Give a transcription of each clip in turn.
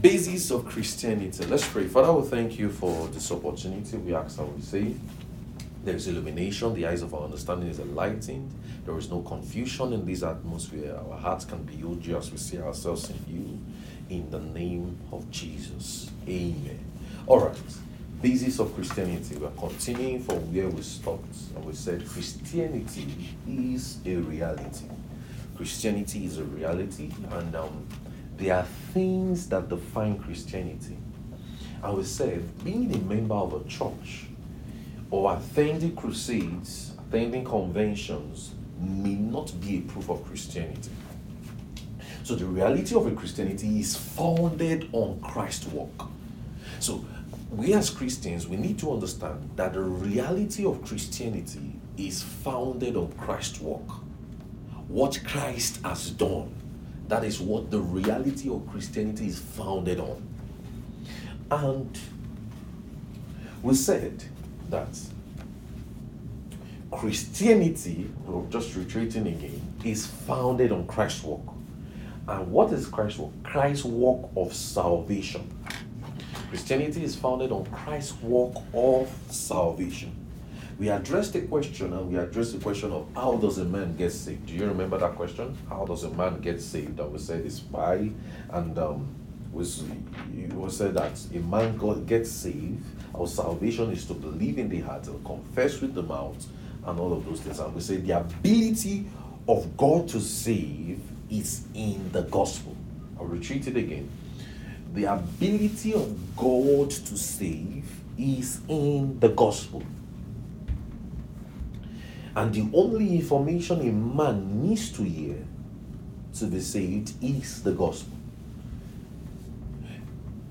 Basis of Christianity. Let's pray. Father, we thank you for this opportunity. We ask and we say, there is illumination, the eyes of our understanding is enlightened. There is no confusion in this atmosphere. Our hearts can behold you as we see ourselves in you. In the name of Jesus. Amen. All right. Basis of Christianity. We're continuing from where we stopped. And we said Christianity is a reality. Christianity is a reality. And um, there are things that define Christianity. And we say being a member of a church or attending crusades, attending conventions may not be a proof of Christianity. So the reality of a Christianity is founded on Christ's work. So we as Christians, we need to understand that the reality of Christianity is founded on Christ's work. What Christ has done. That is what the reality of Christianity is founded on. And we said that Christianity, just retreating again, is founded on Christ's work. And what is Christ's work? Christ's work of salvation. Christianity is founded on Christ's work of salvation. We addressed the question and we addressed the question of how does a man get saved? Do you remember that question? How does a man get saved? And we said it's by and um, it was said that a man God gets saved. Our salvation is to believe in the heart and confess with the mouth and all of those things. And we say the ability of God to save is in the gospel. I'll retreat it again. The ability of God to save is in the gospel. And the only information a man needs to hear to be saved is the gospel.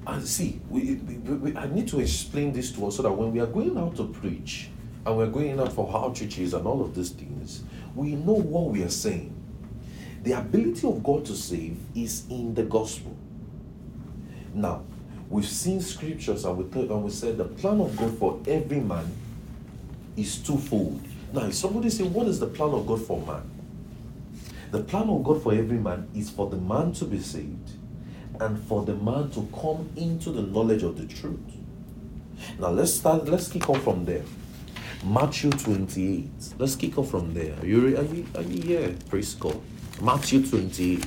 And see, we, we, we, I need to explain this to us so that when we are going out to preach and we're going out for outreaches and all of these things, we know what we are saying. The ability of God to save is in the gospel. Now, we've seen scriptures and we, th- and we said the plan of God for every man is twofold. Now, somebody say, What is the plan of God for man? The plan of God for every man is for the man to be saved and for the man to come into the knowledge of the truth. Now let's start, let's kick off from there. Matthew 28. Let's kick off from there. Are you, are you, are you here? Praise God. Matthew 28.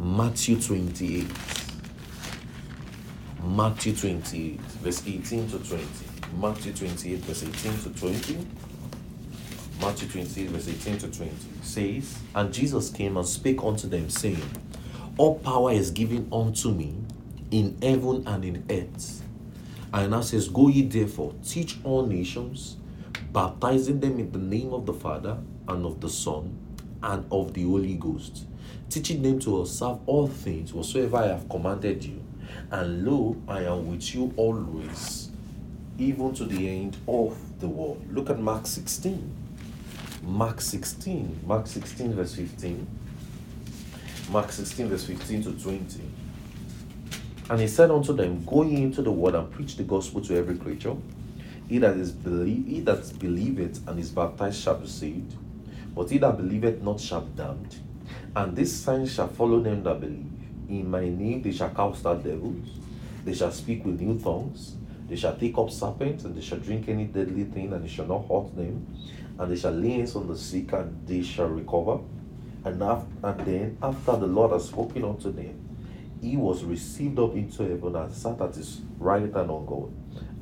Matthew 28. Matthew 28, verse 18 to 20. Matthew 28, verse 18 to 20. Matthew 28, verse 18 to 20 says, And Jesus came and spake unto them, saying, All power is given unto me in heaven and in earth. And now says, Go ye therefore, teach all nations, baptizing them in the name of the Father and of the Son and of the Holy Ghost, teaching them to observe all things whatsoever I have commanded you. And lo, I am with you always, even to the end of the world. Look at Mark 16. Mark 16. Mark 16, verse 15. Mark 16, verse 15 to 20. And he said unto them, Go ye into the world and preach the gospel to every creature. He that is believe, he that believeth and is baptized shall be saved, but he that believeth not shall be damned. And this sign shall follow them that believe. In my name they shall cast out devils, they shall speak with new tongues, they shall take up serpents, and they shall drink any deadly thing, and it shall not hurt them. And they shall lay hands on the sick, and they shall recover. And, after, and then, after the Lord has spoken unto them, he was received up into heaven and sat at his right hand on God.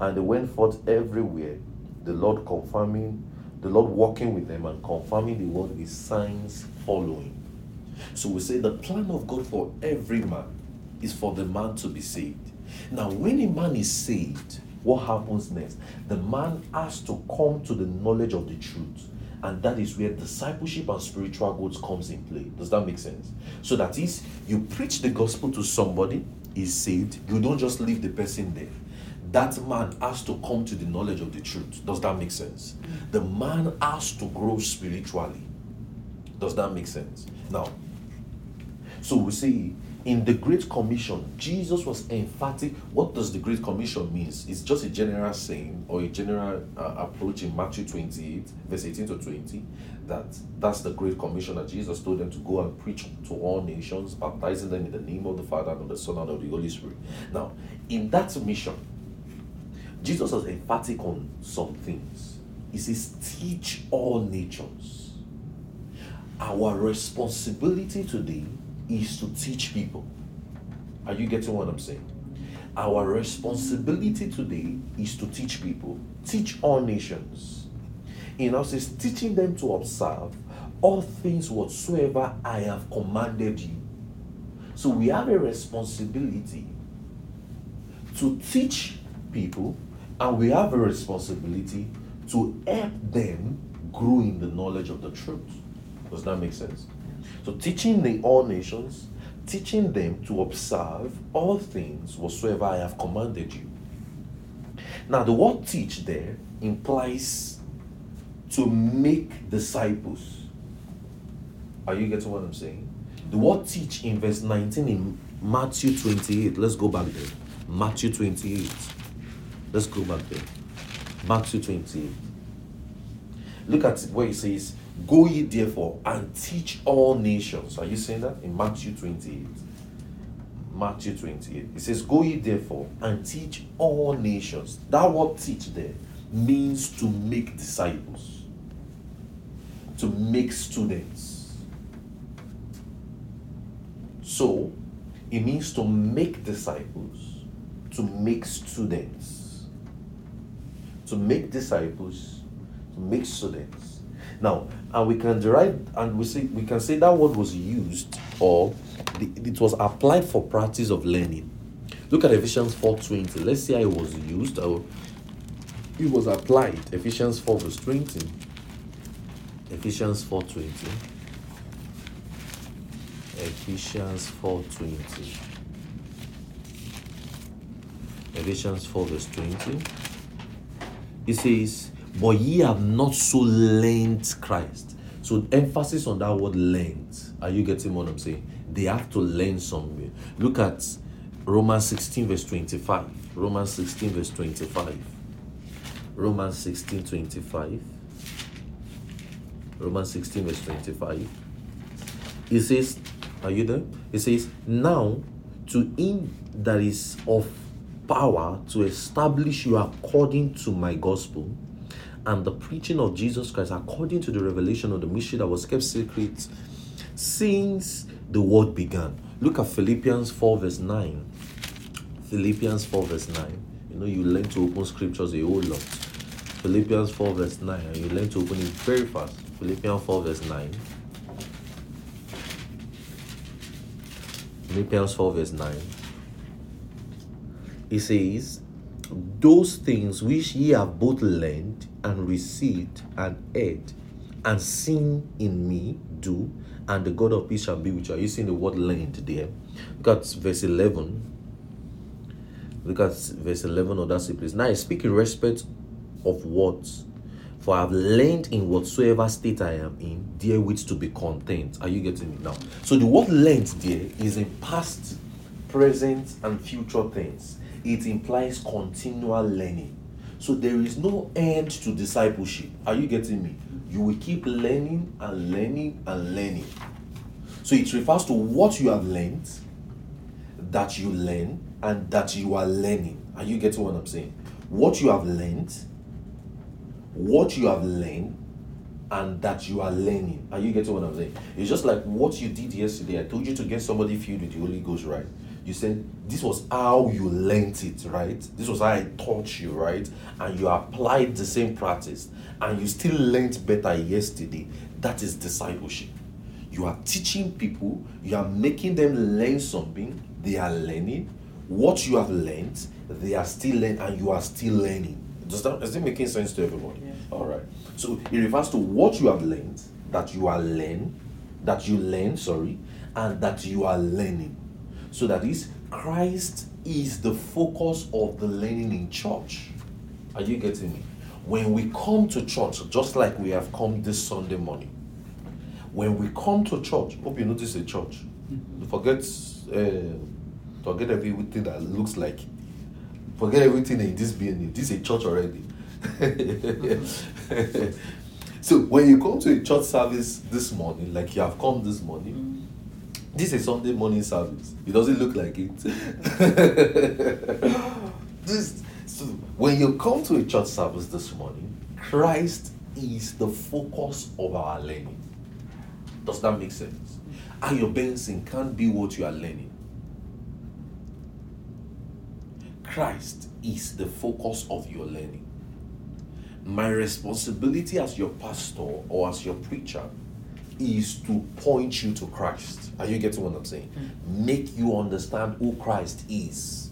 And they went forth everywhere, the Lord confirming, the Lord walking with them and confirming the word with signs following. So we say the plan of God for every man is for the man to be saved. Now, when a man is saved, what happens next? The man has to come to the knowledge of the truth. And that is where discipleship and spiritual growth comes in play. Does that make sense? So that is, you preach the gospel to somebody, is saved. You don't just leave the person there. That man has to come to the knowledge of the truth. Does that make sense? The man has to grow spiritually. Does that make sense? Now, So we see in the Great Commission, Jesus was emphatic. What does the Great Commission means? It's just a general saying or a general uh, approach in Matthew 28, verse 18 to 20, that that's the Great Commission that Jesus told them to go and preach to all nations, baptizing them in the name of the Father and of the Son and of the Holy Spirit. Now, in that mission, Jesus was emphatic on some things. He says, teach all nations. Our responsibility today is to teach people. Are you getting what I'm saying? Our responsibility today is to teach people, teach all nations. In us is teaching them to observe all things whatsoever I have commanded you. So we have a responsibility to teach people, and we have a responsibility to help them grow in the knowledge of the truth. Does that make sense? So teaching the all nations, teaching them to observe all things whatsoever I have commanded you. Now the word teach there implies to make disciples. Are you getting what I'm saying? The word teach in verse 19 in Matthew 28. Let's go back there. Matthew 28. Let's go back there. Matthew 28. Look at where it says, Go ye therefore and teach all nations. Are you saying that? In Matthew 28. Matthew 28. It says, Go ye therefore and teach all nations. That word teach there means to make disciples, to make students. So, it means to make disciples, to make students, to make disciples, to make students. Now, and we can derive and we say we can say that word was used or the, it was applied for practice of learning. Look at Ephesians 4:20. Let's see how it was used or it was applied. Ephesians 4 verse 20. Ephesians 4:20. Ephesians 4:20. Ephesians 4 verse 20. It says, But ye have not so learned Christ. So emphasis on that word learned. Are you getting what I'm saying? They have to learn somewhere. Look at Romans 16 verse 25. Romans 16 verse 25. Romans 16 25. Romans 16 verse 25. It says, Are you there? It says, Now to him that is of power to establish you according to my gospel and the preaching of Jesus Christ according to the revelation of the mystery that was kept secret since the world began. Look at Philippians 4 verse 9. Philippians 4 verse 9. You know, you learn to open scriptures a whole lot. Philippians 4 verse 9, and you learn to open it very fast. Philippians 4 verse 9. Philippians 4 verse 9. It says, Those things which ye have both learned and received and heard and seen in me do, and the God of peace shall be with you. Are you seeing the word learned there? Look at verse 11. Look at verse 11 of that place. Now I speak in respect of words. For I have learned in whatsoever state I am in, therewith to be content. Are you getting me now? So the word learned there is in past, present, and future tense. It implies continual learning. So there is no end to discipleship. Are you getting me? You will keep learning and learning and learning. So it refers to what you have learned, that you learn, and that you are learning. Are you getting what I'm saying? What you have learned, what you have learned, and that you are learning. Are you getting what I'm saying? It's just like what you did yesterday. I told you to get somebody filled with the Holy Ghost, right? You said this was how you learned it, right? This was how I taught you, right? And you applied the same practice and you still learned better yesterday. That is discipleship. You are teaching people, you are making them learn something, they are learning. What you have learned, they are still learning, and you are still learning. Does that is it making sense to everybody? Yes. All right. So it refers to what you have learned, that you are learn, that you learn, sorry, and that you are learning. So that is Christ is the focus of the learning in church. Are you getting me? When we come to church, just like we have come this Sunday morning, when we come to church, hope you notice a church. Forget, uh, forget everything that looks like. Forget everything in this being. This is a church already. so when you come to a church service this morning, like you have come this morning, this is Sunday morning service. It doesn't look like it. this so when you come to a church service this morning, Christ is the focus of our learning. Does that make sense? And your Benson can't be what you are learning. Christ is the focus of your learning. My responsibility as your pastor or as your preacher is to point you to Christ. Are you getting what I'm saying? Mm. Make you understand who Christ is.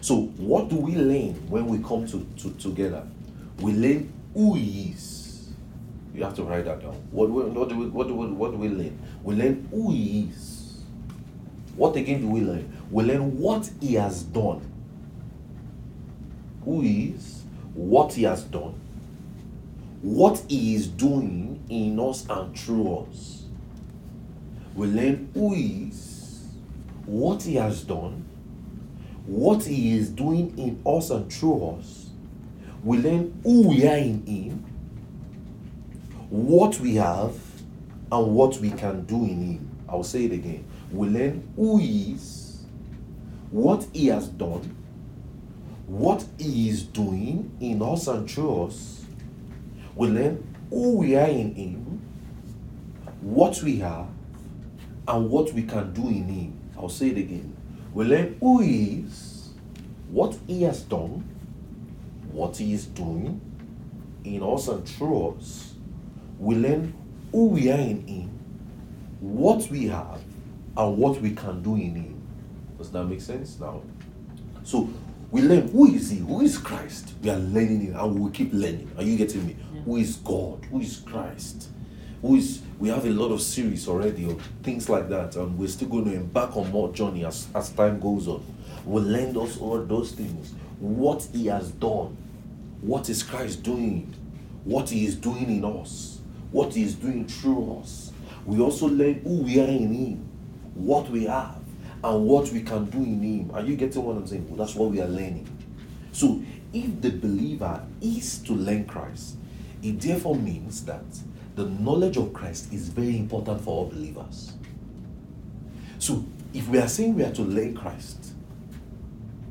So, what do we learn when we come to, to together? We learn who He is. You have to write that down. What, what, do we, what, do we, what do we learn? We learn who He is. What again do we learn? We learn what He has done. Who He is, what He has done, what He is doing in us and through us. We learn who He is, what He has done, what He is doing in us and through us. We learn who we are in Him, what we have, and what we can do in Him. I'll say it again. We learn who He is, what He has done, what He is doing in us and through us. We learn who we are in Him, what we have, and what we can do in Him. I'll say it again. We learn who He is, what He has done, what He is doing in us and through us. We learn who we are in Him, what we have, and what we can do in Him. Does that make sense now? So we learn who is He, who is Christ. We are learning it, and we will keep learning. Are you getting me? Who is God? Who is Christ? Who is? We have a lot of series already of things like that, and we're still going to embark on more journey as as time goes on. We'll learn those all those things. What He has done, what is Christ doing, what He is doing in us, what He is doing through us. We also learn who we are in Him, what we have, and what we can do in Him. Are you getting what I'm saying? Well, that's what we are learning. So, if the believer is to learn Christ, it therefore means that the knowledge of Christ is very important for all believers. So, if we are saying we are to learn Christ,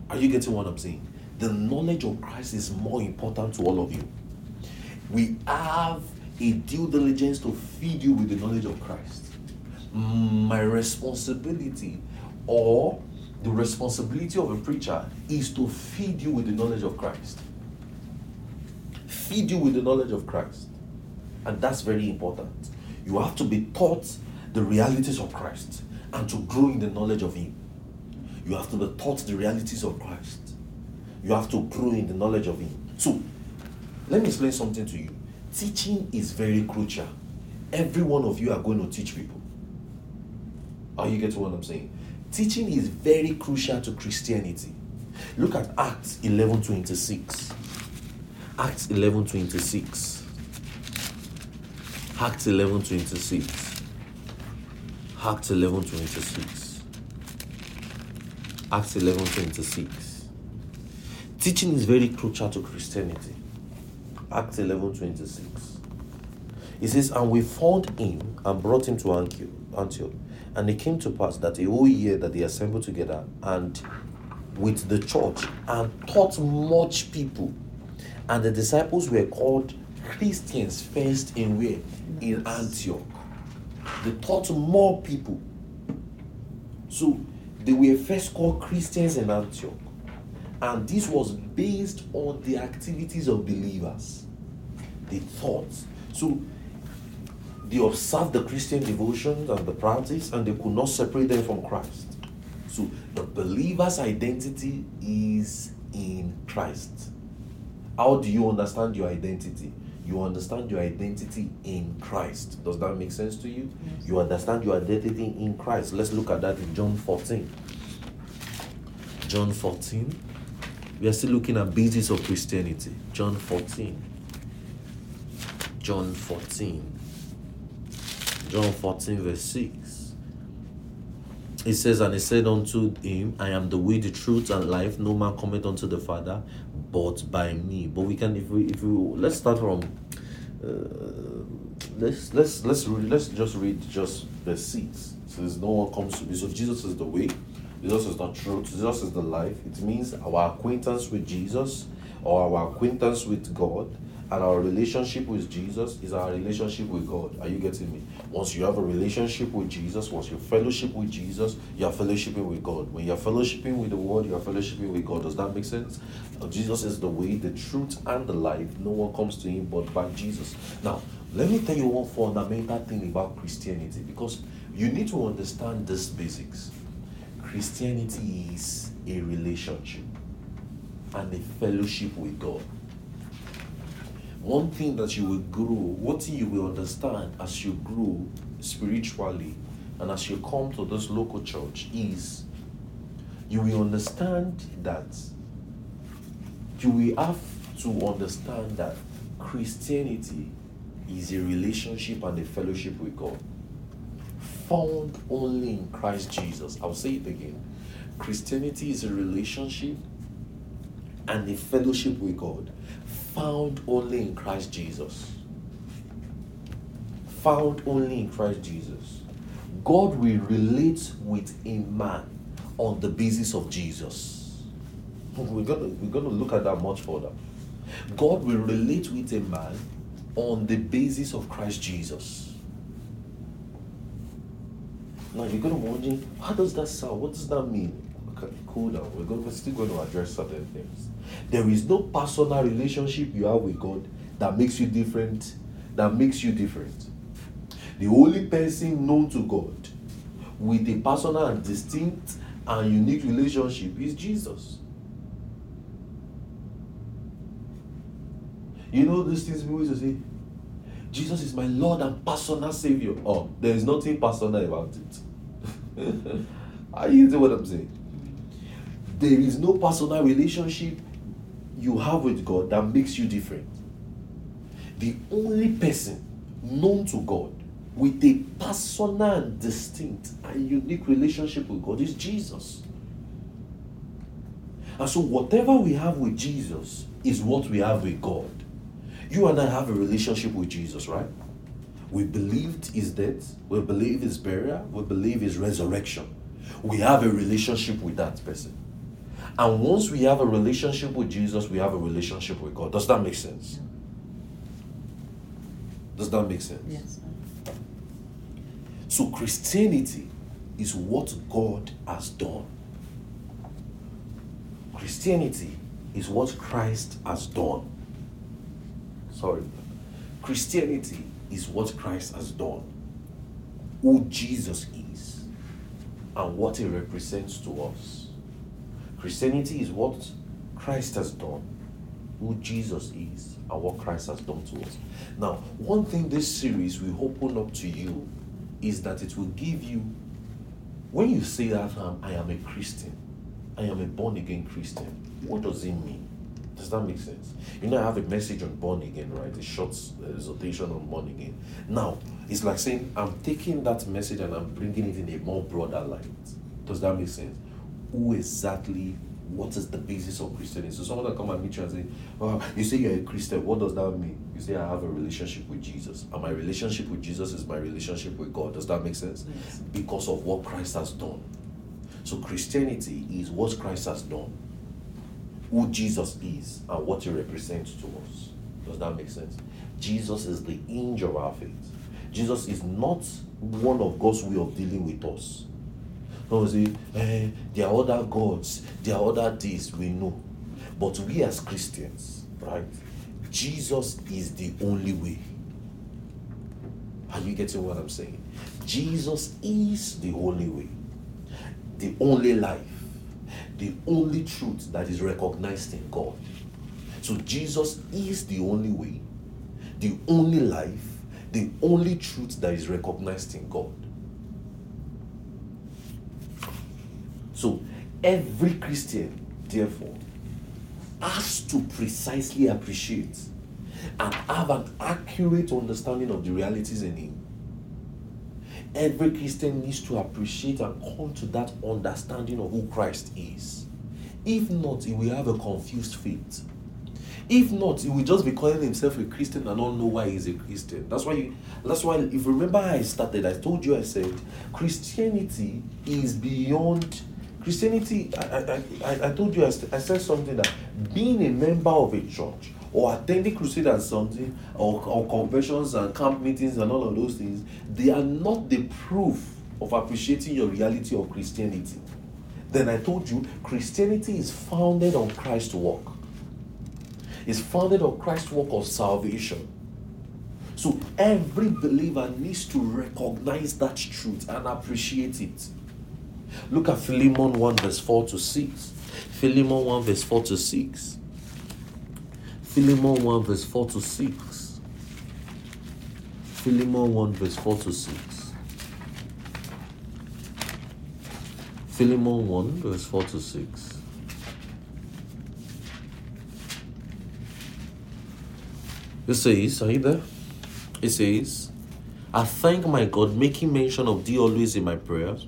are you getting what I'm saying? The knowledge of Christ is more important to all of you. We have a due diligence to feed you with the knowledge of Christ. My responsibility or the responsibility of a preacher is to feed you with the knowledge of Christ. Feed you with the knowledge of Christ. And that's very important. You have to be taught the realities of Christ and to grow in the knowledge of Him. You have to be taught the realities of Christ. You have to grow in the knowledge of Him. So, let me explain something to you. Teaching is very crucial. Every one of you are going to teach people. Are you getting what I'm saying? Teaching is very crucial to Christianity. Look at Acts 11:26. Acts 11:26. Acts 11:26. Acts 11:26. Acts 11:26. Teaching is very crucial to Christianity. Acts 11:26. It says, And we found him and brought him to Antioch. And it came to pass that a whole year that they assembled together and with the church and taught much people. And the disciples were called Christians first in where? In Antioch. They taught more people. So they were first called Christians in Antioch. And this was based on the activities of believers. They thought. So they observed the Christian devotions and the practice, and they could not separate them from Christ. So the believer's identity is in Christ. How do you understand your identity? You understand your identity in Christ. Does that make sense to you? Yes. You understand your identity in Christ. Let's look at that in John 14. John 14. We are still looking at basis of Christianity. John 14. John 14. John 14, verse 6. it says, And he said unto him, I am the way, the truth, and life. No man cometh unto the Father but by me. But we can, if we, if we, let's start from, uh, let's let's let's read, let's just read just verse six. It says, No one comes to me. So Jesus is the way. Jesus is the truth. Jesus is the life. It means our acquaintance with Jesus or our acquaintance with God and our relationship with Jesus is our relationship with God. Are you getting me? Once you have a relationship with Jesus, once you fellowship with Jesus, you are fellowshipping with God. When you are fellowshipping with the Word, you are fellowshipping with God. Does that make sense? Uh, Jesus is the way, the truth, and the life. No one comes to Him but by Jesus. Now, let me tell you one fundamental thing about Christianity because you need to understand these basics. Christianity is a relationship and a fellowship with God one thing that you will grow, what you will understand as you grow spiritually and as you come to this local church is you will understand that you will have to understand that Christianity is a relationship and a fellowship with God found only in Christ Jesus. I'll say it again. Christianity is a relationship and a fellowship with God found only in Christ Jesus. Found only in Christ Jesus. God will relate with a man on the basis of Jesus. We're gonna we're gonna look at that much further. God will relate with a man on the basis of Christ Jesus. Now you're gonna wonder, how does that sound? What does that mean? Cool down. We're, going, we're still going to address certain things. There is no personal relationship you have with God that makes you different, that makes you different. The only person known to God with a personal and distinct and unique relationship is Jesus. You know these things people used to say, Jesus is my Lord and personal Savior. Oh, there is nothing personal about it. Are you getting what I'm saying? There is no personal relationship you have with God that makes you different. The only person known to God with a personal distinct and unique relationship with God is Jesus. And so, whatever we have with Jesus is what we have with God. You and I have a relationship with Jesus, right? We believed his death, we believe his burial, we believe his resurrection. We have a relationship with that person. And once we have a relationship with Jesus, we have a relationship with God. Does that make sense? Does that make sense? Yes. So Christianity is what God has done. Christianity is what Christ has done. Sorry. Christianity is what Christ has done. Who Jesus is and what he represents to us. Christianity is what Christ has done, who Jesus is, and what Christ has done to us. Now, one thing this series will open up to you is that it will give you, when you say that I am a Christian, I am a born again Christian, what does it mean? Does that make sense? You know, I have a message on born again, right? A short exhortation on born again. Now, it's like saying I'm taking that message and I'm bringing it in a more broader light. Does that make sense? Who exactly what is the basis of Christianity? So someone that come and meet you and say, oh, you say you're a Christian, what does that mean? You say I have a relationship with Jesus. And my relationship with Jesus is my relationship with God. Does that make sense? Yes. Because of what Christ has done. So Christianity is what Christ has done, who Jesus is, and what he represents to us. Does that make sense? Jesus is the hinge of our faith. Jesus is not one of God's way of dealing with us. No, say, eh, there are other gods, there are other things we know. But we as Christians, right? Jesus is the only way. Are you getting what I'm saying? Jesus is the only way, the only life, the only truth that is recognized in God. So Jesus is the only way, the only life, the only truth that is recognized in God. So every Christian, therefore, has to precisely appreciate and have an accurate understanding of the realities in Him. Every Christian needs to appreciate and come to that understanding of who Christ is. If not, he will have a confused faith. If not, he will just be calling himself a Christian and not know why he's a Christian. That's why you, that's why if you remember I started, I told you I said Christianity is beyond Christianity. I, I, I, told you I, I said something that being a member of a church or attending crusade and something or, or conventions and camp meetings and all of those things, they are not the proof of appreciating your reality of Christianity. Then I told you Christianity is founded on Christ's work It's founded on Christ's work of salvation. So every believer needs to recognize that truth and appreciate it. Look at Philemon 1, verse 4 to 6. Philemon 1, verse 4 to 6. Philemon 1, verse 4 to 6. Philemon 1, verse 4 to 6. Philemon 1, verse 4 to 6. It says, are you there? It says, I thank my God, making mention of thee always in my prayers,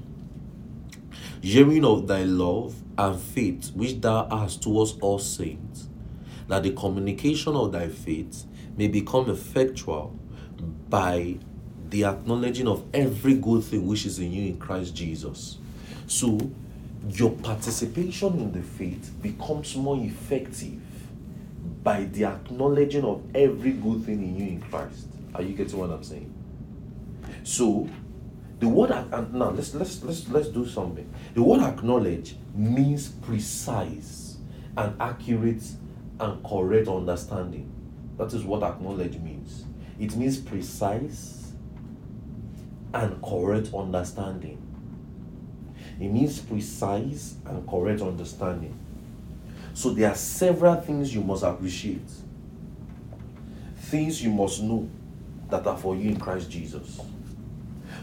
hearing of thy love and faith which thou hast towards all saints, that the communication of thy faith may become effectual by the acknowledging of every good thing which is in you in Christ Jesus. So, your participation in the faith becomes more effective by the acknowledging of every good thing in you in Christ. Are you getting what I'm saying? So, the word now let's let's let's let's do something. The word acknowledge means precise and accurate and correct understanding. That is what acknowledge means. It means precise and correct understanding. It means precise and correct understanding. So there are several things you must appreciate. Things you must know that are for you in Christ Jesus.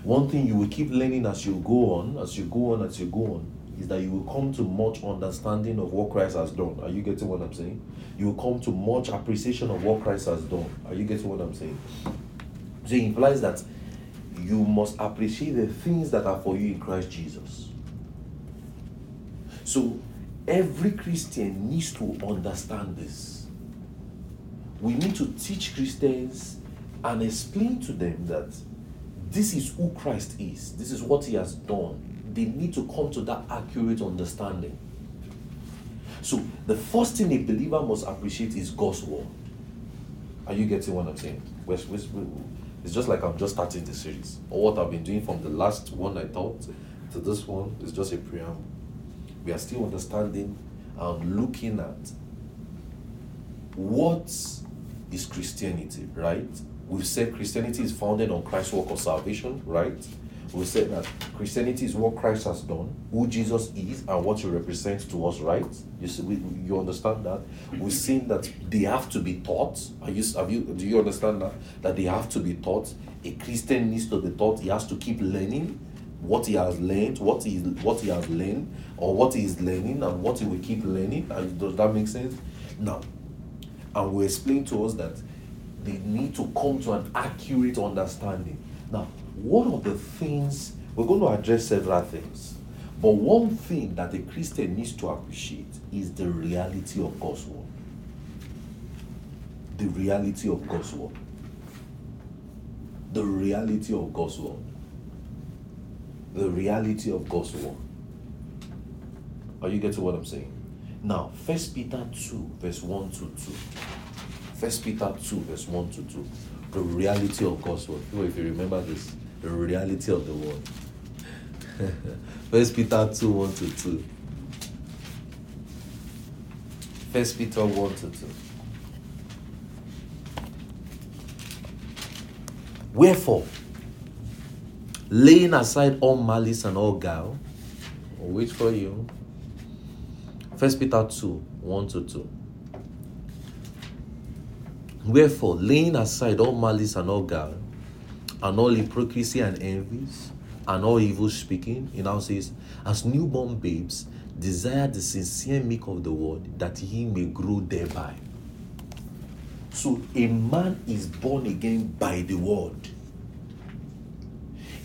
One thing you will keep learning as you go on, as you go on, as you go on, is that you will come to much understanding of what Christ has done. Are you getting what I'm saying? You will come to much appreciation of what Christ has done. Are you getting what I'm saying? So it implies that you must appreciate the things that are for you in Christ Jesus. So Every Christian needs to understand this. We need to teach Christians and explain to them that this is who Christ is, this is what He has done. They need to come to that accurate understanding. So, the first thing a believer must appreciate is God's word. Are you getting what I'm saying? It's just like I'm just starting the series, or what I've been doing from the last one I thought to this one is just a preamble we are still understanding and looking at what is Christianity, right? We've said Christianity is founded on Christ's work of salvation, right? We said that Christianity is what Christ has done, who Jesus is, and what he represents to us, right? You see, we, you understand that. We've seen that they have to be taught. Are you, have you, do you understand that? That they have to be taught. A Christian needs to be taught. He has to keep learning what he has learned, what he what he has learned, or what he is learning, and what he will keep learning. And does that make sense? Now, and we explain to us that they need to come to an accurate understanding. Now, one of the things we're going to address several things, but one thing that a Christian needs to appreciate is the reality of God's word. The reality of God's word. The reality of God's word the reality of God's word. Are you getting what I'm saying? Now, First Peter 2, verse 1 to 2. First Peter 2, verse 1 to 2. The reality of God's word. Oh, if you remember this, the reality of the word. First Peter 2, 1 to 2. First Peter 1 to 2. Wherefore, laying aside all malice and all guile. Wait for you. First Peter 2 1 to 2. Wherefore, laying aside all malice and all guile, and all hypocrisy and envies, and all evil speaking, he now says, as newborn babes, desire the sincere milk of the word, that he may grow thereby. So a man is born again by the word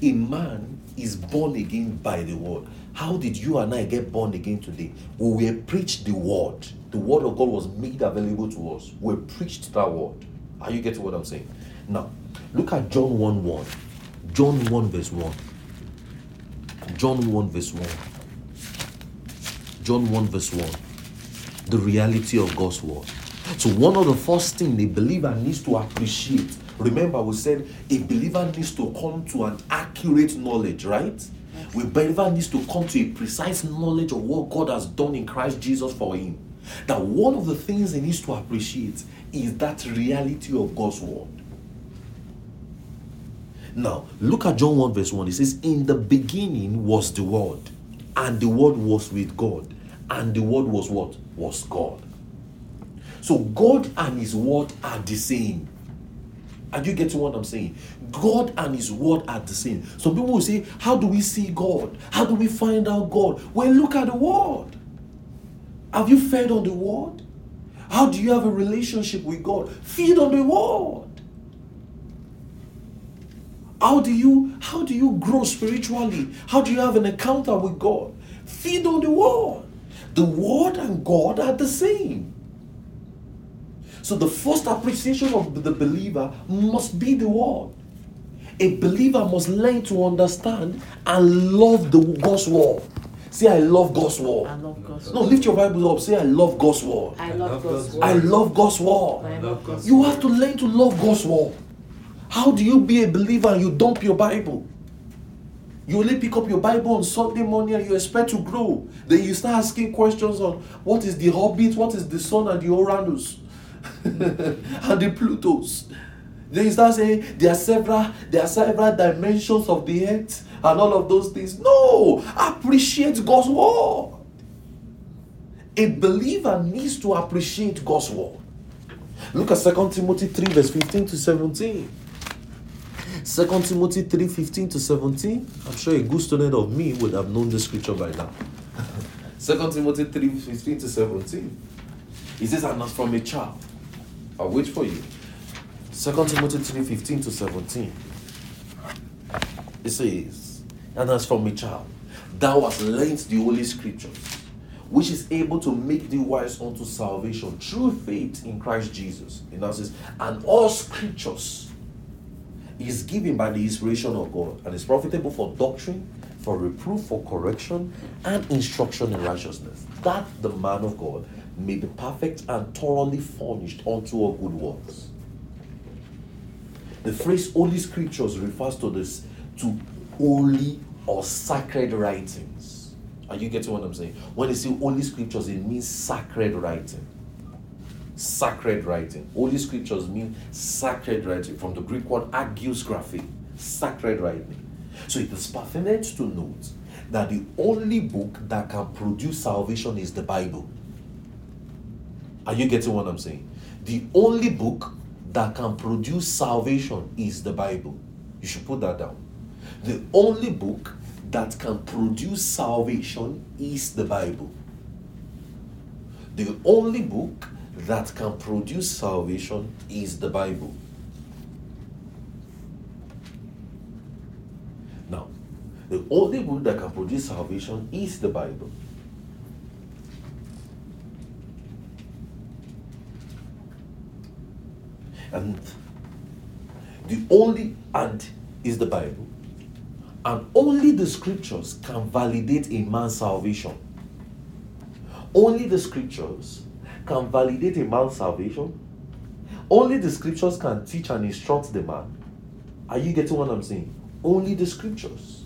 a man is born again by the word. How did you and I get born again today? We were preached the word. The word of God was made available to us. We preached that word. Are you getting what I'm saying? Now, look at John 1 1. John 1 verse 1. John 1 verse 1. John 1 verse 1. The reality of God's word. So, one of the first things a believer needs to appreciate. Remember, we said a believer needs to come to an accurate knowledge, right? A believer needs to come to a precise knowledge of what God has done in Christ Jesus for him. That one of the things he needs to appreciate is that reality of God's word. Now, look at John 1 verse 1. It says, In the beginning was the Word, and the Word was with God, and the Word was what? Was God. So, God and His Word are the same. Are you getting what I'm saying? God and His Word are the same. Some people will say, How do we see God? How do we find out God? Well, look at the Word. Have you fed on the Word? How do you have a relationship with God? Feed on the Word. How do you how do you grow spiritually? How do you have an encounter with God? Feed on the word. The word and God are the same. So the first appreciation of the believer must be the word. A believer must learn to understand and love the God's word. Say, I love God's word. I love God's No, lift your Bible up. Say, I love God's word. I love God's word. I love God's word. I love God's You have to learn to love God's word. How do you be a believer and you dump your Bible? You only pick up your Bible on Sunday morning and you expect to grow. Then you start asking questions on what is the Hobbit, what is the Sun and the Uranus, and the Plutos. Then you start saying there are several there are several dimensions of the earth and all of those things. No, appreciate God's word. A believer needs to appreciate God's word. Look at 2 Timothy 3, verse 15 to 17. 2 Timothy 3 15 to 17. I'm sure a good student of me would have known this scripture by now. 2 Timothy 3 15 to 17. He says, And as from a child, I'll wait for you. 2 Timothy 3 15 to 17. It says, And as from a child, thou hast learnt the holy scriptures, which is able to make thee wise unto salvation through faith in Christ Jesus. And says, And all scriptures is given by the inspiration of God and is profitable for doctrine, for reproof, for correction, and instruction in righteousness, that the man of God may be perfect and thoroughly furnished unto all good works. The phrase holy scriptures refers to this to holy or sacred writings. Are you getting what I'm saying? When they say holy scriptures, it means sacred writing sacred writing. Holy scriptures mean sacred writing from the Greek word hagiography, sacred writing. So it is pertinent to note that the only book that can produce salvation is the Bible. Are you getting what I'm saying? The only book that can produce salvation is the Bible. You should put that down. The only book that can produce salvation is the Bible. The only book that can produce salvation is the Bible. Now, the only book that can produce salvation is the Bible. And the only and is the Bible. And only the scriptures can validate a man's salvation. Only the scriptures can validate a man's salvation. Only the scriptures can teach and instruct the man. Are you getting what I'm saying? Only the scriptures.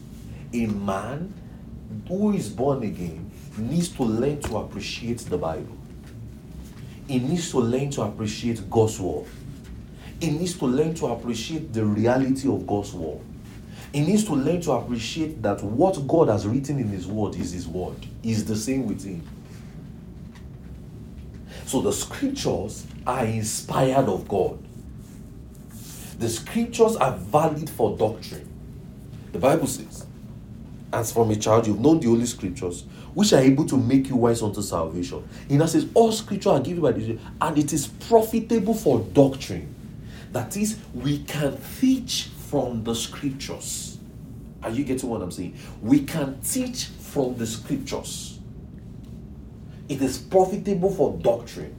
A man who is born again needs to learn to appreciate the Bible. He needs to learn to appreciate God's word. He needs to learn to appreciate the reality of God's word. He needs to learn to appreciate that what God has written in His word is His word. Is the same with Him. So the scriptures are inspired of God. The scriptures are valid for doctrine. The Bible says, As from a child, you've known the holy scriptures, which are able to make you wise unto salvation. He now says, All scripture are given by the and it is profitable for doctrine. That is, we can teach from the scriptures. Are you getting what I'm saying? We can teach from the scriptures. It is profitable for doctrine.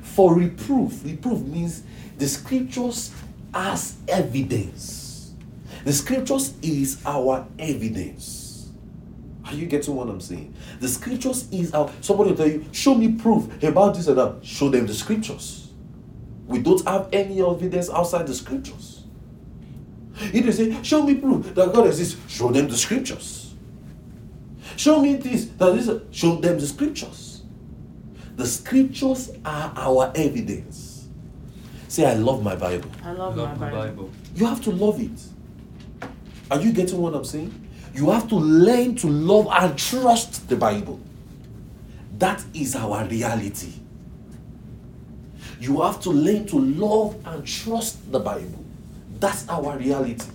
For reproof, reproof means the scriptures as evidence. The scriptures is our evidence. Are you getting what I'm saying? The scriptures is our somebody will tell you, show me proof about this and that. Show them the scriptures. We don't have any evidence outside the scriptures. If they say, show me proof that God exists, show them the scriptures. Show me this, that is, show them the scriptures. The scriptures are our evidence. Say, I love my Bible. I love, Love my the Bible. Bible. You have to love it. Are you getting what I'm saying? You have to learn to love and trust the Bible. That is our reality. You have to learn to love and trust the Bible. That's our reality.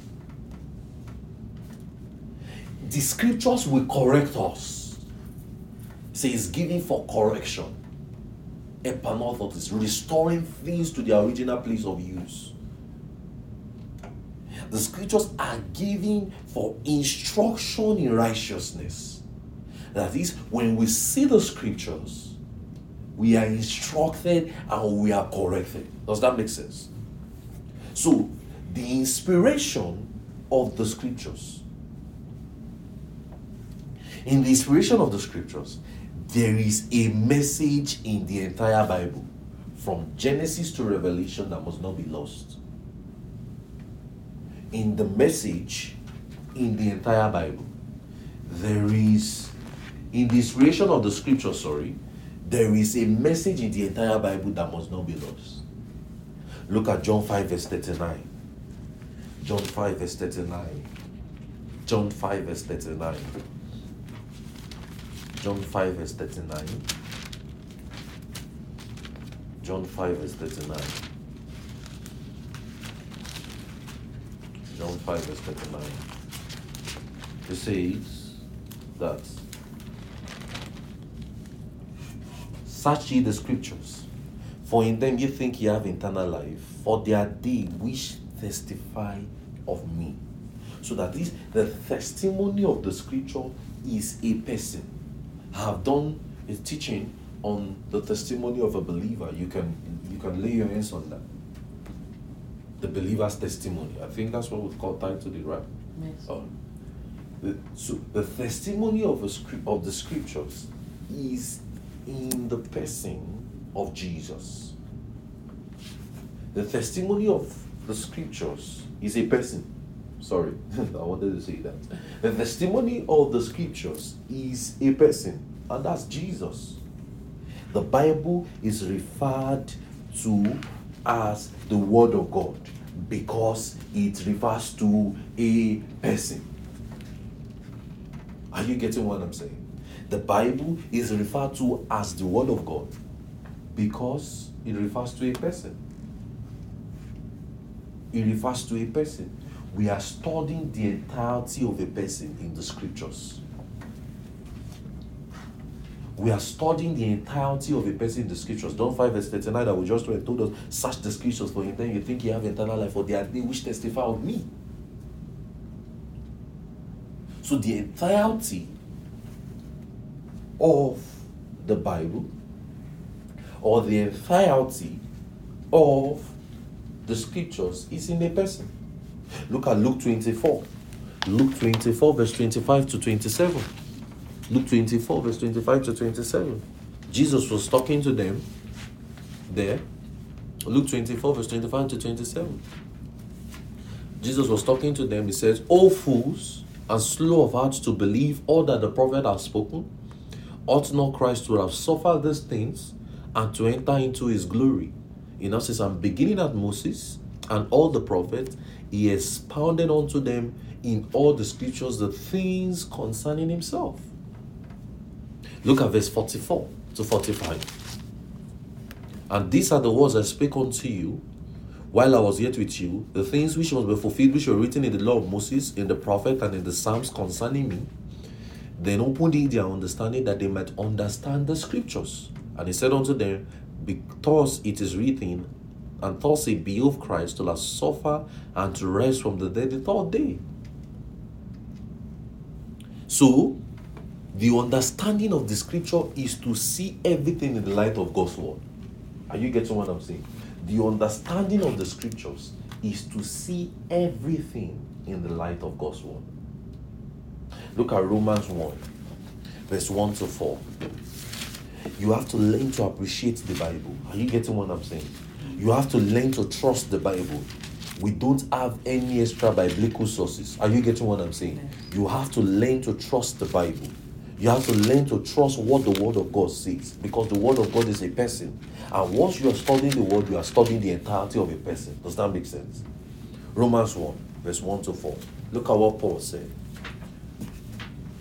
The scriptures will correct us. Say it's given for correction. Epanorthosis, restoring things to their original place of use. The scriptures are given for instruction in righteousness. That is, when we see the scriptures, we are instructed and we are corrected. Does that make sense? So, the inspiration of the scriptures. In the inspiration of the scriptures, there is a message in the entire Bible, from Genesis to Revelation, that must not be lost in the message in the entire Bible. There is, in the inspiration of the scripture, sorry, there is a message in the entire Bible that must not be lost. Look at John 5, verse 39. John 5, verse 39. John 5, verse 39. John 5, verse 39. John 5, verse 39. John 5, verse 39. It says that Search ye the scriptures, for in them ye think ye have eternal life, for they are they which testify of me. So that is the testimony of the scripture is a person. I have done a teaching on the testimony of a believer. You can you can lay your hands on that. The believer's testimony. I think that's what we call titled it, right? Yes. Um, the, so the testimony of, a script, of the scriptures is in the person of Jesus. The testimony of the scriptures is a person. Sorry, I wanted to say that. The testimony of the scriptures is a person, and that's Jesus. The Bible is referred to as the Word of God because it refers to a person. Are you getting what I'm saying? The Bible is referred to as the Word of God because it refers to a person. It refers to a person. We are studying the entirety of a person in the scriptures. We are studying the entirety of a person in the scriptures. John 5, verse 39 that we just read told us, search the scriptures for him, then you think you have eternal life, for they are they which testify of me. So the entirety of the Bible or the entirety of the scriptures is in a person. Look at Luke 24. Luke 24, verse 25 to 27. Luke 24, verse 25 to 27. Jesus was talking to them there. Luke 24, verse 25 to 27. Jesus was talking to them. He says, O fools, and slow of heart to believe all that the prophet has spoken, ought not Christ to have suffered these things and to enter into his glory? In us says, I'm beginning at Moses and all the prophets, he expounded unto them in all the scriptures the things concerning himself. Look at verse 44 to 45. And these are the words I spake unto you while I was yet with you, the things which must be fulfilled, which were written in the law of Moses, in the prophet, and in the Psalms concerning me. Then opened he their understanding that they might understand the scriptures. And he said unto them, Because it is written, and thus it be of Christ to suffer and to rise from the dead the third day. So, the understanding of the scripture is to see everything in the light of God's word. Are you getting what I'm saying? The understanding of the scriptures is to see everything in the light of God's word. Look at Romans 1, verse 1 to 4. You have to learn to appreciate the Bible. Are you getting what I'm saying? You have to learn to trust the Bible. We don't have any extra biblical sources. Are you getting what I'm saying? You have to learn to trust the Bible. You have to learn to trust what the Word of God says because the Word of God is a person. And once you are studying the Word, you are studying the entirety of a person. Does that make sense? Romans 1, verse 1 to 4. Look at what Paul said.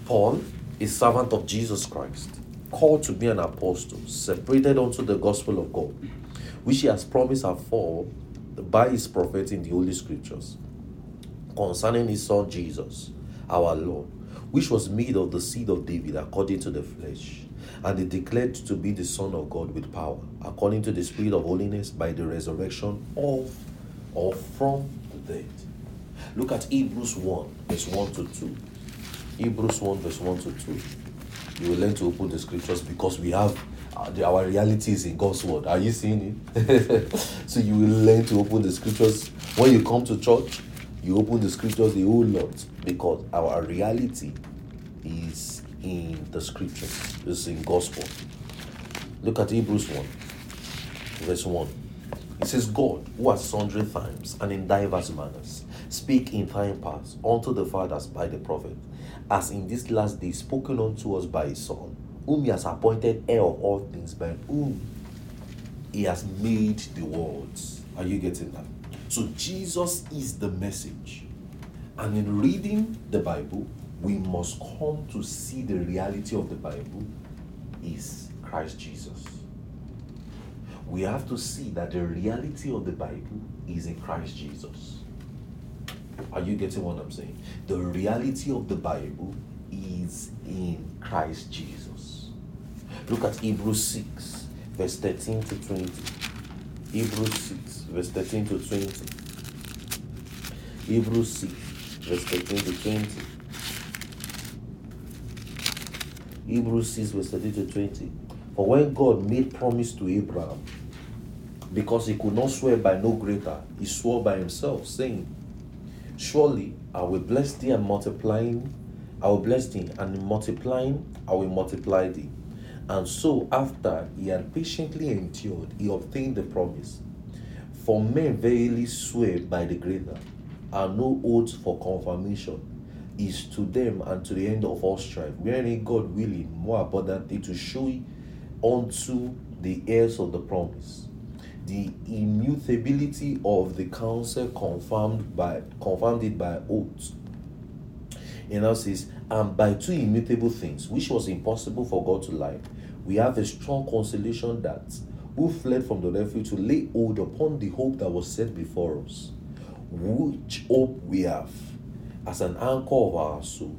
Paul, a servant of Jesus Christ, called to be an apostle, separated unto the gospel of God, which he has promised afore by his prophet in the Holy Scriptures, concerning his son Jesus, our Lord, which was made of the seed of David according to the flesh, and he declared to be the Son of God with power, according to the Spirit of holiness, by the resurrection of or from the dead. Look at Hebrews 1, verse 1 to 2. Hebrews 1, verse 1 to 2. You will learn to open the scriptures because we have uh, the, our reality is in God's word. Are you seeing it? so you will learn to open the scriptures when you come to church. You open the scriptures a whole lot because our reality is in the scriptures. It's in God's word. Look at Hebrews 1, verse 1. It says, God, who at sundry times and in divers manners speak in time past unto the fathers by the prophet, as in this last day spoken unto us by his Son, whom he has appointed heir of all things, by whom he has made the worlds. Are you getting that? So Jesus is the message. And in reading the Bible, we must come to see the reality of the Bible is Christ Jesus. We have to see that the reality of the Bible is in Christ Jesus. Are you getting what I'm saying? The reality of the Bible is in Christ Jesus. Look at Hebrews 6, verse 13 to 20. Hebrews 6, verse 13 to 20. Hebrews 6, verse 13 to 20. Hebrews 6, verse 13 to 20. For when God made promise to Abraham, because he could not swear by no greater, he swore by himself, saying, Surely I will bless thee and multiplying, I will bless thee, and multiplying I will multiply thee. And so, after he had patiently endured, he obtained the promise. For men verily swear by the greater, and no oath for confirmation is to them and to the end of all strife, wherein God willing more abundantly to show unto the heirs of the promise the immutability of the counsel confirmed by confirmed it by oath. And now says, and by two immutable things, which was impossible for God to lie, we have a strong consolation that who fled from the refuge to lay hold upon the hope that was set before us, which hope we have as an anchor of our soul,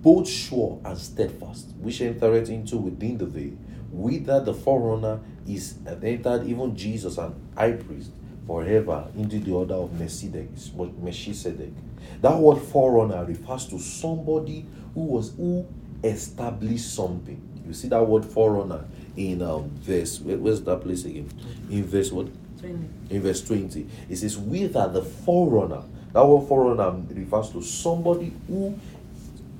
both sure and steadfast, which entered into within the veil, whither the forerunner is entered even Jesus and high priest forever into the order of Melchizedek. That word forerunner refers to somebody who was who established something. You see that word forerunner in um, verse where, where's that place again? In verse what? 20. In verse 20. It says, Whither the forerunner. That word forerunner refers to somebody who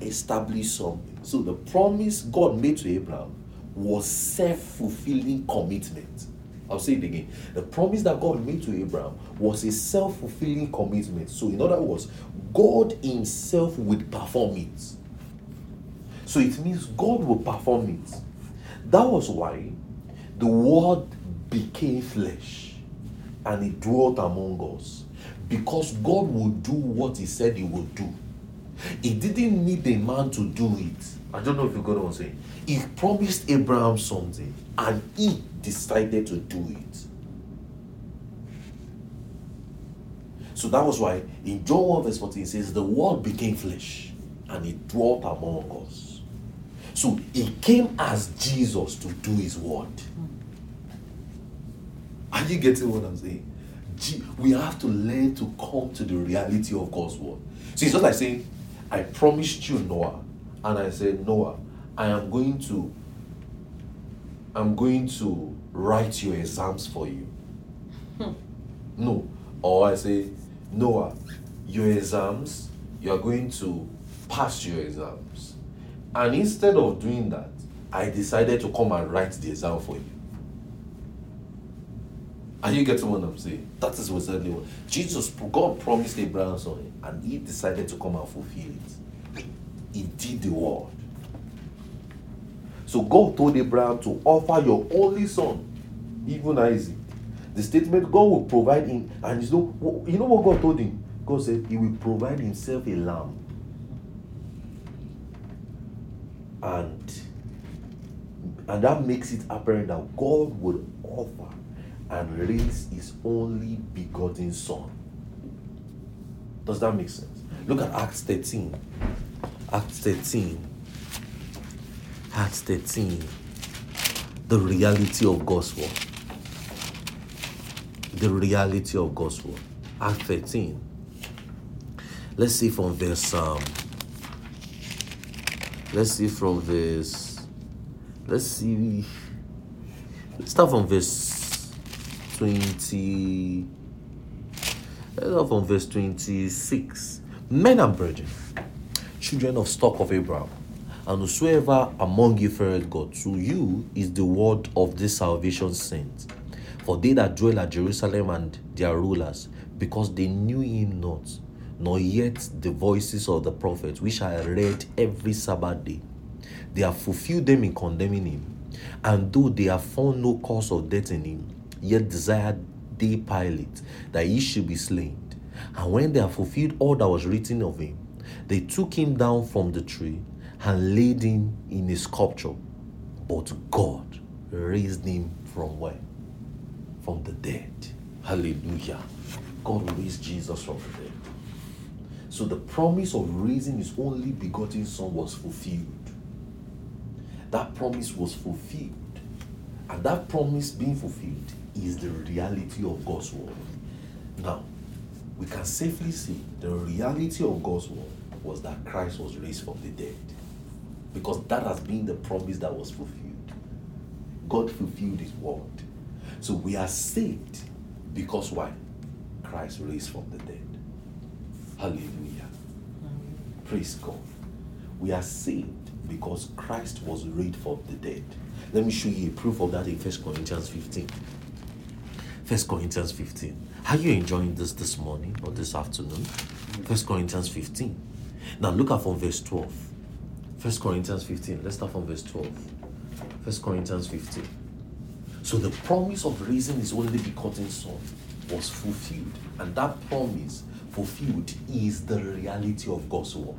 established something. So the promise God made to Abraham was self-fulfilling commitment. I'll say it again. The promise that God made to Abraham was a self-fulfilling commitment. So, in other words, God Himself would perform it. So it means God will perform it. That was why the Word became flesh and He dwelt among us. Because God would do what He said He would do. He didn't need a man to do it. I don't know if you got what I'm saying. He promised Abraham something and he decided to do it. So that was why in John 1 verse 14 it says, The word became flesh and he dwelt among us. So he came as Jesus to do his word. Are you getting what I'm saying? We have to learn to come to the reality of God's word. See, it's just like saying, I promised you Noah and I said, Noah, I am going to I'm going to write your exams for you. Hmm. no. Or I say, Noah, your exams, you are going to pass your exams. And instead of doing that, I decided to come and write the exam for you. And you get what I'm saying? That is exactly what Jesus, God promised Abraham something, and he decided to come and fulfill it. He did the word. So God told Abraham to offer your only son, even Isaac. The statement God will provide him, and you know, you know what God told him? God said he will provide himself a lamb. And and that makes it apparent that God would offer and raise his only begotten son. Does that make sense? Look at Acts 13. Acts 13. Acts 13. The reality of God's word. The reality of God's word. Acts 13. Let's see from verse um let's see from verse let's see let's start from verse 20 let's start from verse 26 men and brethren children of stock of abraham and whosoever among you feareth god to you is the word of this salvation sent for they that dwell at jerusalem and their rulers because they knew him not nor yet the voices of the prophets which I read every Sabbath day. They have fulfilled them in condemning him. And though they have found no cause of death in him, yet desired they Pilate that he should be slain. And when they have fulfilled all that was written of him, they took him down from the tree and laid him in a sculpture. But God raised him from where? From the dead. Hallelujah. God raised Jesus from the dead. So the promise of raising his only begotten son was fulfilled. That promise was fulfilled. And that promise being fulfilled is the reality of God's word. Now, we can safely say the reality of God's word was that Christ was raised from the dead. Because that has been the promise that was fulfilled. God fulfilled his word. So we are saved because why? Christ raised from the dead. Hallelujah. Praise God. We are saved because Christ was raised from the dead. Let me show you a proof of that in First Corinthians 15. First Corinthians 15. Are you enjoying this this morning or this afternoon? First Corinthians 15. Now look at from verse 12. First Corinthians 15. Let's start from verse 12. First Corinthians 15. So the promise of raising his only begotten son was fulfilled. And that promise fulfilled is the reality of God's word.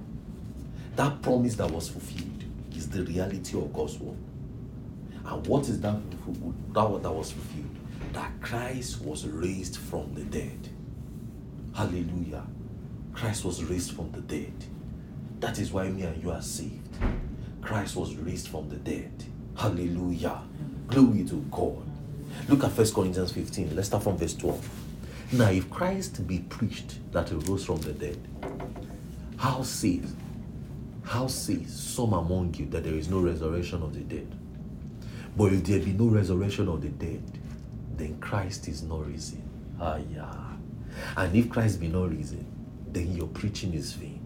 That promise that was fulfilled is the reality of God's word. And what is that that, that was fulfilled? That Christ was raised from the dead. Hallelujah. Christ was raised from the dead. That is why me and you are saved. Christ was raised from the dead. Hallelujah. Glory to God. Look at First Corinthians 15. Let's start from verse 12. Now, if Christ be preached that he rose from the dead, how says, how says some among you that there is no resurrection of the dead? But if there be no resurrection of the dead, then Christ is not risen. Ah, yeah. And if Christ be not risen, then your preaching is vain,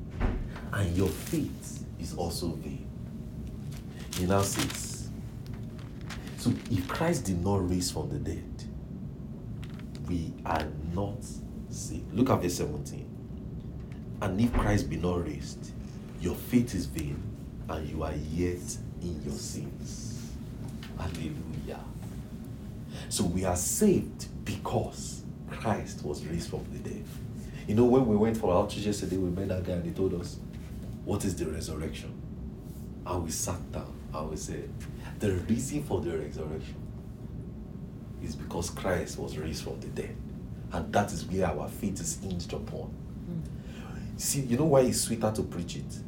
and your faith is also vain. He now says, so if Christ did not raise from the dead, we are not saved. Look at verse 17. And if Christ be not raised, your faith is vain, and you are yet in your sins. Hallelujah. So we are saved because Christ was raised from the dead. You know, when we went for our church yesterday, we met that guy and he told us, What is the resurrection? And will sat down I will say, The reason for the resurrection is because Christ was raised from the dead. And that is where our faith is hinged upon. Mm. See, you know why it's sweeter to preach it?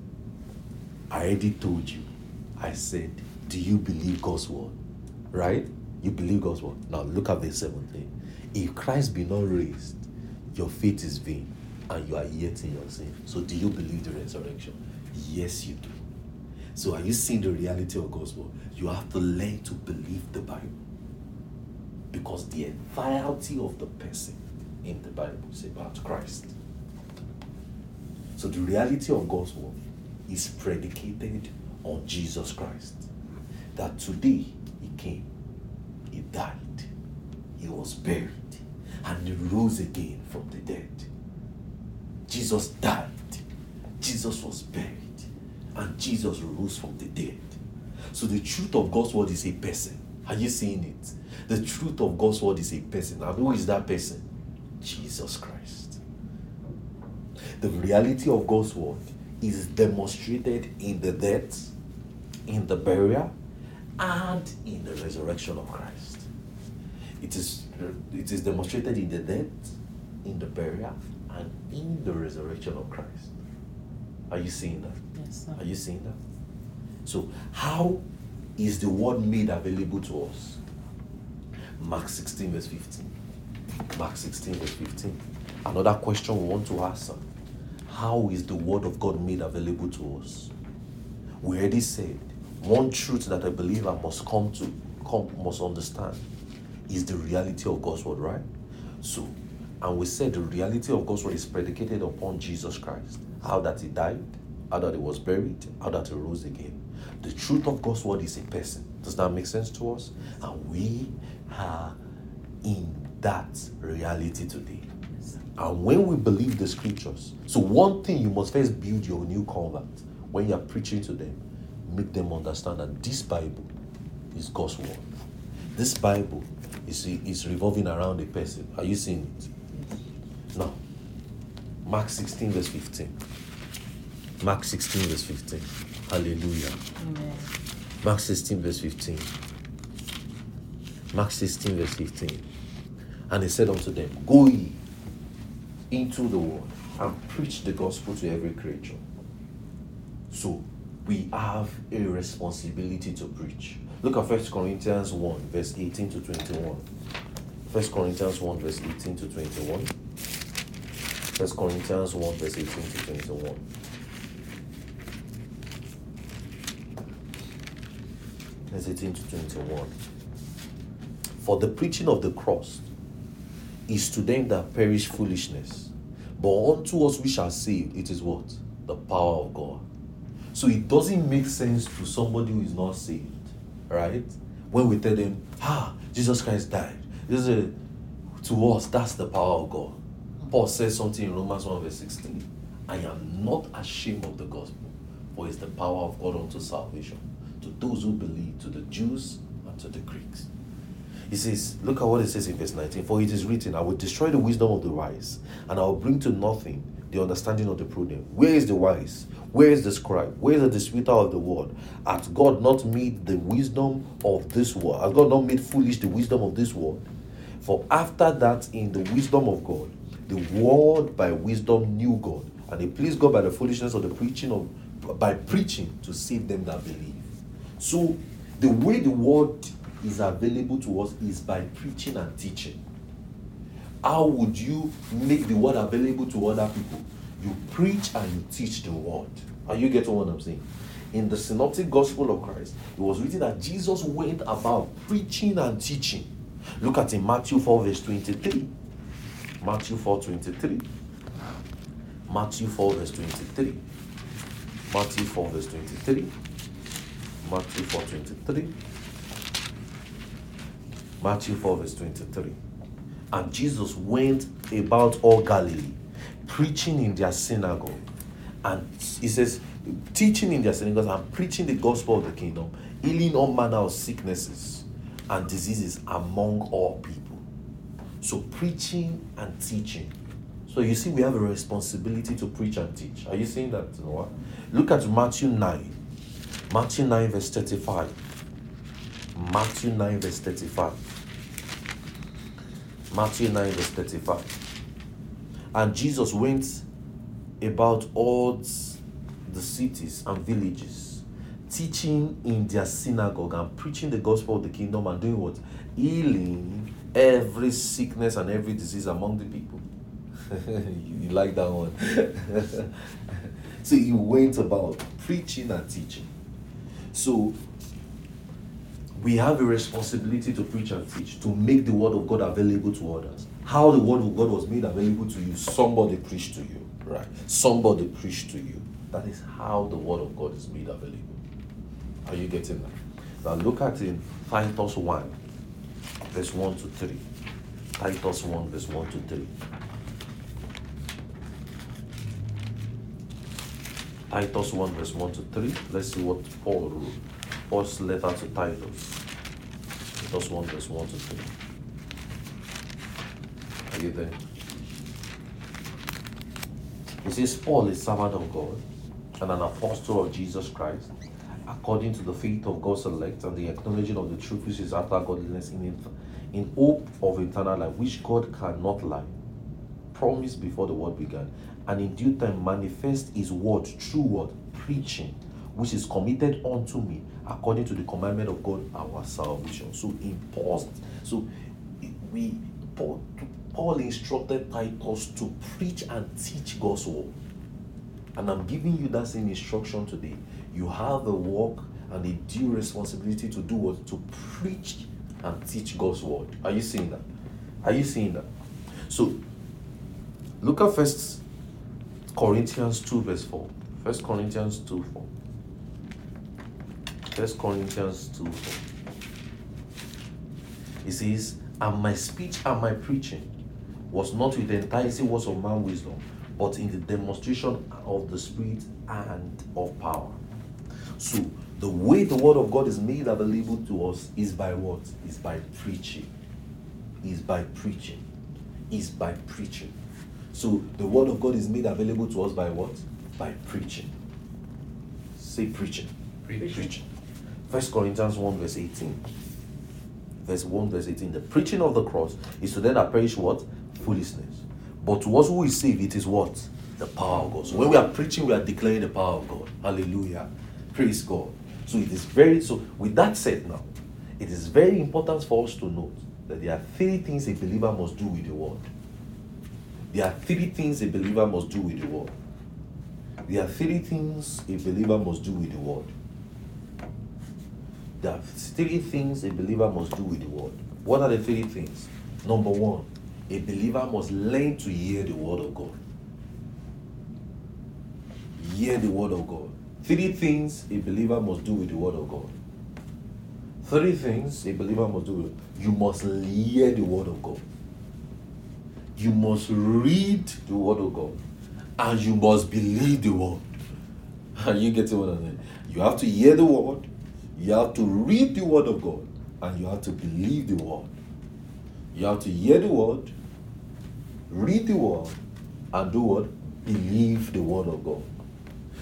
I already told you. I said, Do you believe God's word? Right? You believe God's word. Now look at verse 17. If Christ be not raised, your faith is vain and you are yet in your sin. So do you believe the resurrection? Yes, you do. So, are you seeing the reality of word? You have to learn to believe the Bible. Because the entirety of the person in the Bible is about Christ. So, the reality of God's word is predicated on Jesus Christ. That today he came, he died, he was buried, and he rose again from the dead. Jesus died, Jesus was buried, and Jesus rose from the dead. So the truth of God's word is a person. Are you seeing it? The truth of God's word is a person. And who is that person? Jesus Christ. The reality of God's word is demonstrated in the death, in the burial, and in the resurrection of Christ. It is, it is demonstrated in the death, in the burial, and in the resurrection of Christ. Are you seeing that? Yes. Are you seeing that? So, how is the word made available to us? Mark 16, verse 15. Mark 16, verse 15. Another question we want to answer How is the word of God made available to us? We already said one truth that a believer must come to, come, must understand is the reality of God's word, right? So, and we said the reality of God's word is predicated upon Jesus Christ. How that he died, how that he was buried, how that he rose again. The truth of God's word is a person. Does that make sense to us? And we are in that reality today. And when we believe the scriptures, so one thing you must first build your new convert when you are preaching to them, make them understand that this Bible is God's word. This Bible is, is revolving around a person. Are you seeing it? Now, Mark 16, verse 15. Mark 16, verse 15. Hallelujah. Amen. Mark 16, verse 15. Mark 16, verse 15. And he said unto them, Go ye into the world and preach the gospel to every creature. So we have a responsibility to preach. Look at 1 Corinthians 1, verse 18 to 21. 1 Corinthians 1, verse 18 to 21. 1 Corinthians 1, verse 18 to 21. Verse 18 to 21. For the preaching of the cross is to them that perish foolishness, but unto us we shall save it is what? The power of God. So it doesn't make sense to somebody who is not saved, right? When we tell them, ah, Jesus Christ died. This is to us, that's the power of God. Paul says something in Romans 1 verse 16. I am not ashamed of the gospel, for it's the power of God unto salvation to those who believe, to the Jews and to the Greeks. He says, look at what it says in verse 19. For it is written, I will destroy the wisdom of the wise, and I will bring to nothing the understanding of the prudent. Where is the wise? Where is the scribe? Where is the disputer of the word? Hath God not made the wisdom of this world? Has God not made foolish the wisdom of this world? For after that, in the wisdom of God, the world by wisdom knew God, and it pleased God by the foolishness of the preaching of by preaching to save them that believe. So the way the word is available to us is by preaching and teaching. How would you make the word available to other people? You preach and you teach the word. Are you getting what I'm saying? In the synoptic gospel of Christ, it was written that Jesus went about preaching and teaching. Look at in Matthew 4, verse 23. Matthew 4, 23. Matthew 4, verse 23. Matthew 4, verse 23. Matthew 4, 23. Matthew 4, verse 23. And Jesus went about all Galilee, preaching in their synagogue. And he says, teaching in their synagogues and preaching the gospel of the kingdom, healing all manner of sicknesses and diseases among all people. So, preaching and teaching. So, you see, we have a responsibility to preach and teach. Are you seeing that? Noah? Look at Matthew 9. Matthew 9, verse 35. Matthew 9, verse 35. Matthew 9, verse 35. And Jesus went about all the cities and villages, teaching in their synagogue and preaching the gospel of the kingdom and doing what? Healing every sickness and every disease among the people. you like that one? so he went about preaching and teaching. So we have a responsibility to preach and teach, to make the word of God available to others. How the word of God was made available to you, somebody preached to you, right? Somebody preached to you. That is how the word of God is made available. Are you getting that? Now look at in Titus 1, verse 1 to 3. Titus 1, verse 1 to 3. Titus 1, verse 1 to 3. Let's see what Paul wrote. Paul's letter to Titus. Titus 1, verse 1 to 3. Are you there? He says, Paul is servant of God and an apostle of Jesus Christ, according to the faith of God's elect and the acknowledging of the truth which is after godliness in, in hope of eternal life, which God cannot lie, promised before the world began, and in due time manifest his word through word preaching which is committed unto me according to the commandment of God our salvation. So in Paul so we Paul, Paul instructed Titus to preach and teach God's word. And I'm giving you that same instruction today. You have a work and a due responsibility to do what? To preach and teach God's word. Are you seeing that? Are you seeing that? So look at first Corinthians 2, verse 4. First Corinthians 2 4. First Corinthians 2 4. It says, And my speech and my preaching was not with the enticing words of man wisdom, but in the demonstration of the Spirit and of power. So, the way the word of God is made available to us is by what? Is by preaching. Is by preaching. Is by preaching. So the word of God is made available to us by what? By preaching. Say preaching. Preaching. Preaching. First Corinthians 1 verse 18. Verse 1 verse 18. The preaching of the cross is to them that perish what? Foolishness. But to us who is saved, it is what? The power of God. So when we are preaching, we are declaring the power of God. Hallelujah. Praise God. So it is very so with that said now, it is very important for us to note that there are three things a believer must do with the word. There are three things a believer must do with the word. There are three things a believer must do with the word. There are three things a believer must do with the word. What are the three things? Number one, a believer must learn to hear the word of God. Hear the word of God. Three things a believer must do with the word of God. Three things a believer must do. You must hear the word of God you must read the word of God and you must believe the word. Are you getting what I'm saying? You have to hear the word, you have to read the word of God, and you have to believe the word. You have to hear the word, read the word, and do what? Believe the word of God.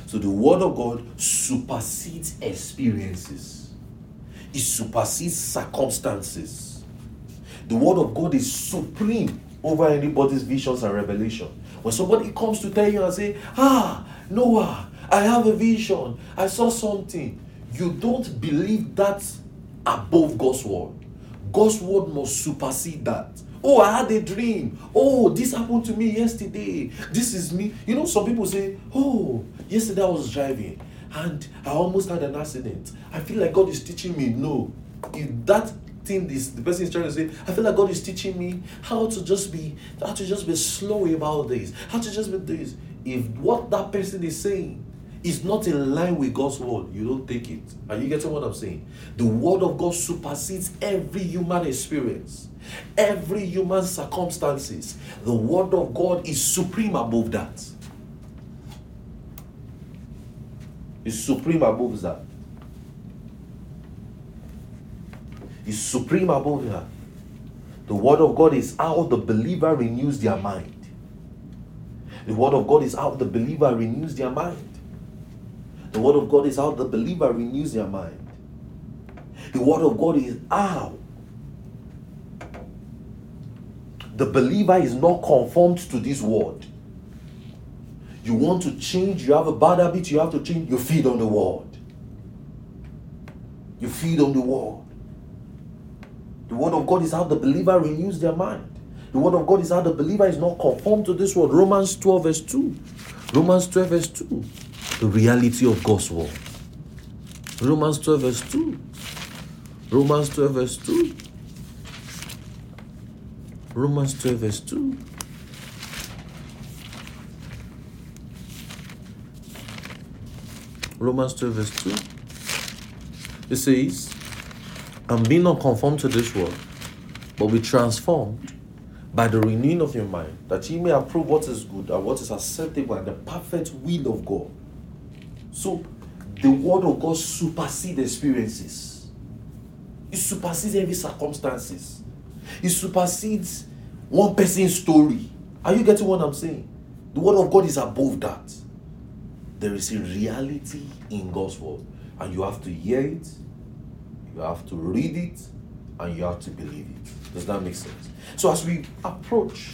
So the word of God supersedes experiences. It supersedes circumstances. The word of God is supreme over anybody's visions and revelation. When somebody comes to tell you and say, Ah, Noah, I have a vision, I saw something, you don't believe that above God's word. God's word must supersede that. Oh, I had a dream. Oh, this happened to me yesterday. This is me. You know, some people say, Oh, yesterday I was driving and I almost had an accident. I feel like God is teaching me. No, if that thing this the person is trying to say i feel like god is teaching me how to just be how to just be slow about this how to just be this. If what that person is saying is not in line with god's word you don't take it. Are you getting what i'm saying? The word of god supersedes every human experience every human circumstances. The word of god is supreme above that. Is supreme above that is supreme above her. The word of God is how the believer renews their mind. The word of God is how the believer renews their mind. The word of God is how the believer renews their mind. The word of God is how the believer is not conformed to this word. You want to change, you have a bad habit, you have to change, you feed on the word. You feed on the word. The word of God is how the believer renews their mind. The word of God is how the believer is not conformed to this world. Romans 12, verse 2. Romans 12, verse 2. The reality of God's word. Romans 12, verse 2. Romans 12, verse 2. Romans 12, verse 2. Romans 12, verse 2. It says, And be not conformed to this world, but be transformed by the renewing of your mind, that ye may approve what is good and what is acceptable and the perfect will of God. So, the word of God supersedes experiences. It supersedes every circumstances. It supersedes one person's story. Are you getting what I'm saying? The word of God is above that. There is a reality in God's word, and you have to hear it, you have to read it, and you have to believe it. Does that make sense? So, as we approach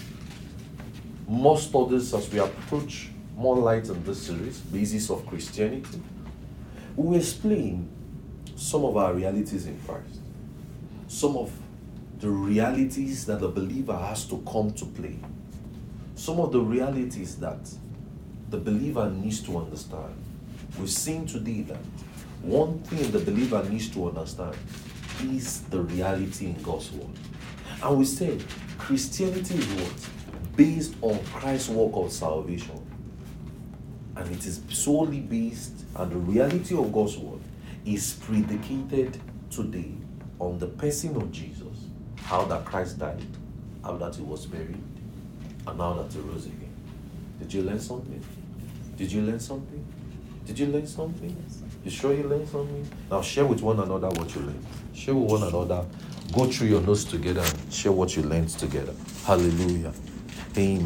more studies, as we approach more light in this series, Basics of Christianity, we will explain some of our realities in Christ, some of the realities that the believer has to come to play, some of the realities that the believer needs to understand. We've seen today that one thing the believer needs to understand is the reality in God's word. And we said Christianity is what? Based on Christ's work of salvation. And it is solely based, and the reality of God's word is predicated today on the person of Jesus. How that Christ died, how that he was buried, and now that he rose again. Did you learn something? Did you learn something? Did you learn something? You sure you learned something? Now share with one another what you learned. Share with one another. Go through your notes together and share what you learned together. Hallelujah. Amen.